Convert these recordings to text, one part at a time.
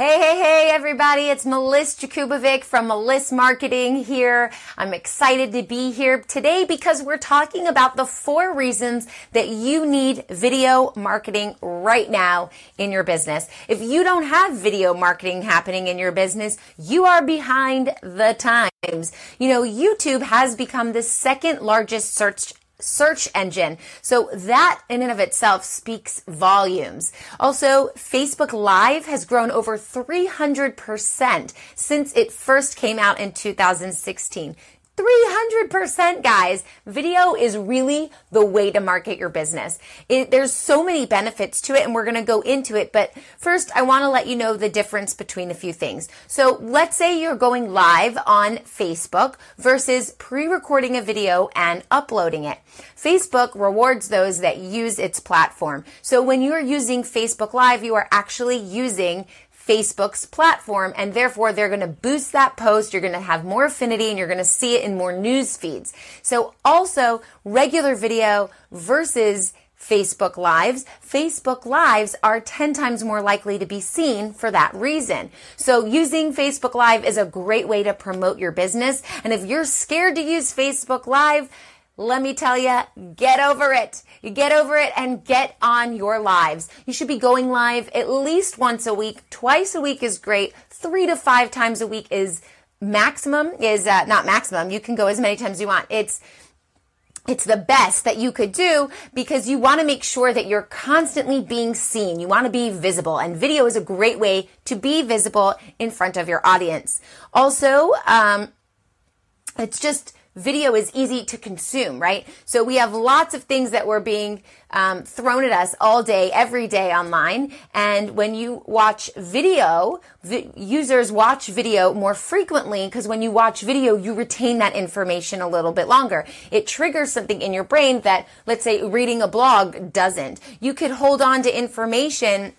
Hey, hey, hey, everybody. It's Melissa Jakubovic from Meliss Marketing here. I'm excited to be here today because we're talking about the four reasons that you need video marketing right now in your business. If you don't have video marketing happening in your business, you are behind the times. You know, YouTube has become the second largest search search engine. So that in and of itself speaks volumes. Also, Facebook Live has grown over 300% since it first came out in 2016. 300% guys. Video is really the way to market your business. It, there's so many benefits to it and we're going to go into it. But first, I want to let you know the difference between a few things. So let's say you're going live on Facebook versus pre-recording a video and uploading it. Facebook rewards those that use its platform. So when you're using Facebook Live, you are actually using Facebook's platform and therefore they're going to boost that post. You're going to have more affinity and you're going to see it in more news feeds. So also regular video versus Facebook Lives. Facebook Lives are 10 times more likely to be seen for that reason. So using Facebook Live is a great way to promote your business. And if you're scared to use Facebook Live, let me tell you, get over it. You get over it and get on your lives. You should be going live at least once a week. Twice a week is great. Three to five times a week is maximum, is uh, not maximum. You can go as many times as you want. It's it's the best that you could do because you want to make sure that you're constantly being seen. You want to be visible and video is a great way to be visible in front of your audience. Also, um, it's just, video is easy to consume, right? So we have lots of things that were being um, thrown at us all day, every day online. And when you watch video, vi- users watch video more frequently because when you watch video, you retain that information a little bit longer. It triggers something in your brain that, let's say, reading a blog doesn't. You could hold on to information.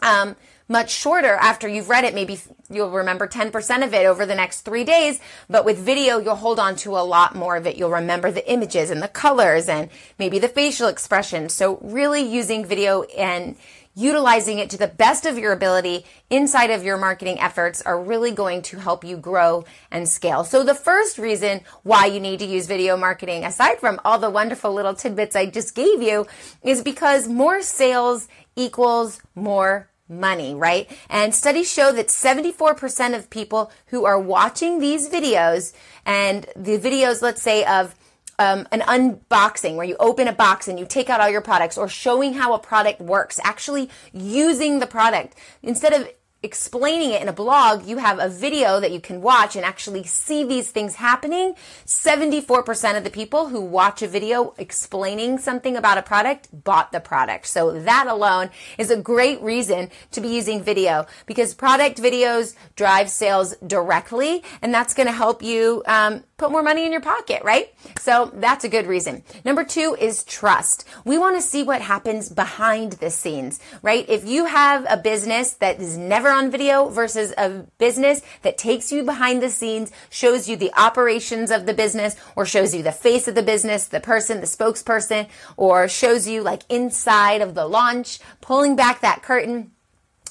Um, much shorter after you've read it. Maybe you'll remember 10% of it over the next three days, but with video, you'll hold on to a lot more of it. You'll remember the images and the colors and maybe the facial expression. So really using video and utilizing it to the best of your ability inside of your marketing efforts are really going to help you grow and scale. So the first reason why you need to use video marketing, aside from all the wonderful little tidbits I just gave you, is because more sales equals more money, right? And studies show that 74% of people who are watching these videos and the videos, let's say, of um, an unboxing where you open a box and you take out all your products or showing how a product works, actually using the product instead of explaining it in a blog, you have a video that you can watch and actually see these things happening. 74% of the people who watch a video explaining something about a product bought the product. So that alone is a great reason to be using video because product videos drive sales directly and that's going to help you um, put more money in your pocket, right? So that's a good reason. Number two is trust. We want to see what happens behind the scenes, right? If you have a business that is never on video versus a business that takes you behind the scenes, shows you the operations of the business or shows you the face of the business, the person, the spokesperson, or shows you like inside of the launch, pulling back that curtain,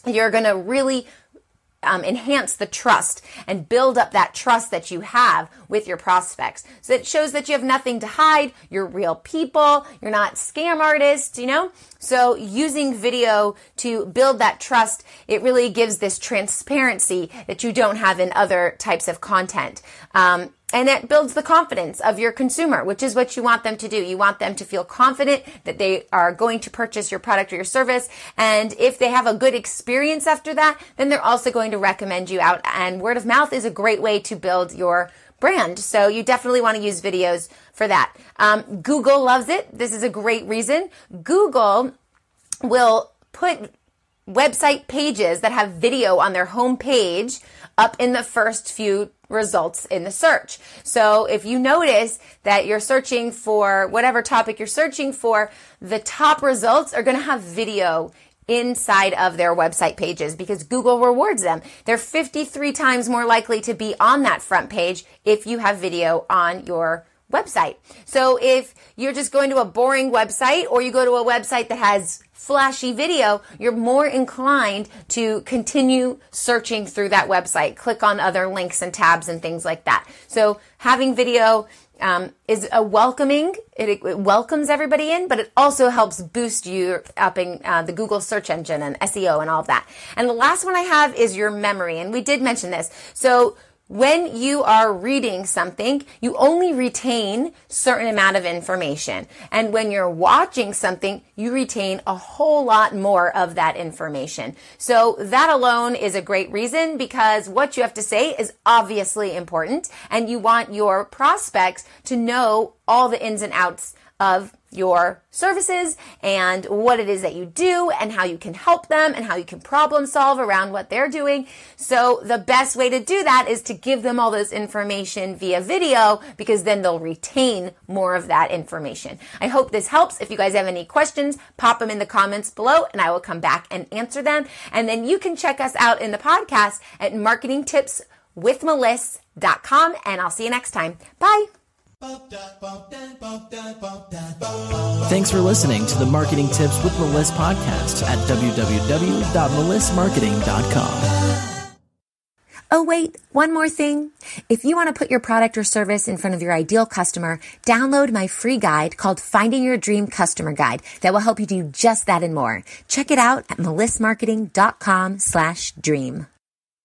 you're going to really um, enhance the trust and build up that trust that you have with your prospects. So it shows that you have nothing to hide. You're real people. You're not scam artists, you know? So using video to build that trust, it really gives this transparency that you don't have in other types of content. Um, and it builds the confidence of your consumer, which is what you want them to do. You want them to feel confident that they are going to purchase your product or your service. And if they have a good experience after that, then they're also going to recommend you out. And word of mouth is a great way to build your brand. So you definitely want to use videos for that. Um, Google loves it. This is a great reason. Google will put website pages that have video on their home page up in the first few results in the search. So if you notice that you're searching for whatever topic you're searching for, the top results are going to have video inside of their website pages because Google rewards them. They're 53 times more likely to be on that front page if you have video on your website. So if you're just going to a boring website or you go to a website that has flashy video, you're more inclined to continue searching through that website. Click on other links and tabs and things like that. So having video um, is a welcoming. It, it, welcomes everybody in, but it also helps boost you up in uh, the Google search engine and SEO and all of that. And the last one I have is your memory, and we did mention this. So when you are reading something, you only retain certain amount of information. And when you're watching something, you retain a whole lot more of that information. So that alone is a great reason because what you have to say is obviously important and you want your prospects to know all the ins and outs of your services and what it is that you do and how you can help them and how you can problem solve around what they're doing. So the best way to do that is to give them all this information via video because then they'll retain more of that information. I hope this helps. If you guys have any questions, pop them in the comments below and I will come back and answer them. And then you can check us out in the podcast at marketingtipswithmeliss.com and I'll see you next time. Bye. Thanks for listening to the Marketing Tips with Meliss podcast at www.melissmarketing.com. Oh, wait, one more thing. If you want to put your product or service in front of your ideal customer, download my free guide called Finding Your Dream Customer Guide that will help you do just that and more. Check it out at melissmarketing.com slash dream.